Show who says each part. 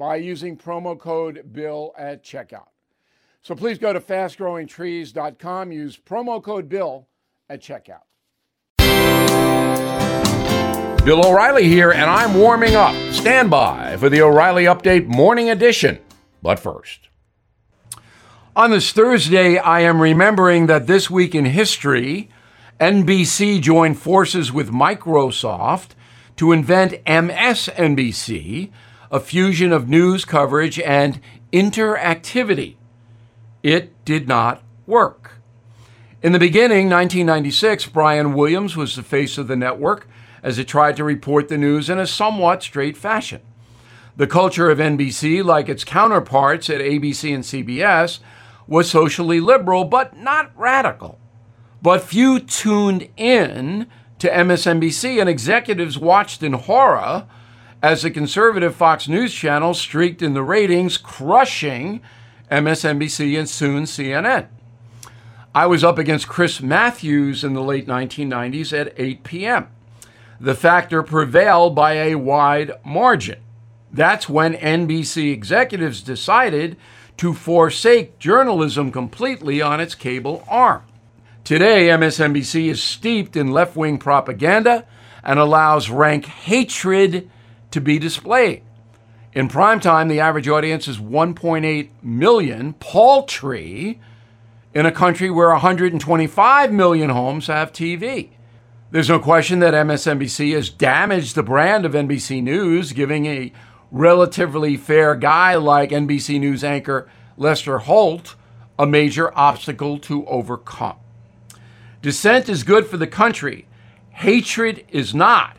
Speaker 1: by using promo code BILL at checkout. So please go to fastgrowingtrees.com, use promo code BILL at checkout.
Speaker 2: Bill O'Reilly here, and I'm warming up. Stand by for the O'Reilly Update Morning Edition. But first,
Speaker 1: on this Thursday, I am remembering that this week in history, NBC joined forces with Microsoft to invent MSNBC a fusion of news coverage and interactivity. It did not work. In the beginning, 1996, Brian Williams was the face of the network as it tried to report the news in a somewhat straight fashion. The culture of NBC, like its counterparts at ABC and CBS, was socially liberal but not radical. But few tuned in to MSNBC, and executives watched in horror as the conservative Fox News channel streaked in the ratings, crushing MSNBC and soon CNN. I was up against Chris Matthews in the late 1990s at 8 p.m. The factor prevailed by a wide margin. That's when NBC executives decided to forsake journalism completely on its cable arm. Today, MSNBC is steeped in left wing propaganda and allows rank hatred to be displayed. In prime time, the average audience is 1.8 million, paltry, in a country where 125 million homes have TV. There's no question that MSNBC has damaged the brand of NBC News, giving a relatively fair guy like NBC News anchor Lester Holt a major obstacle to overcome. Dissent is good for the country, hatred is not.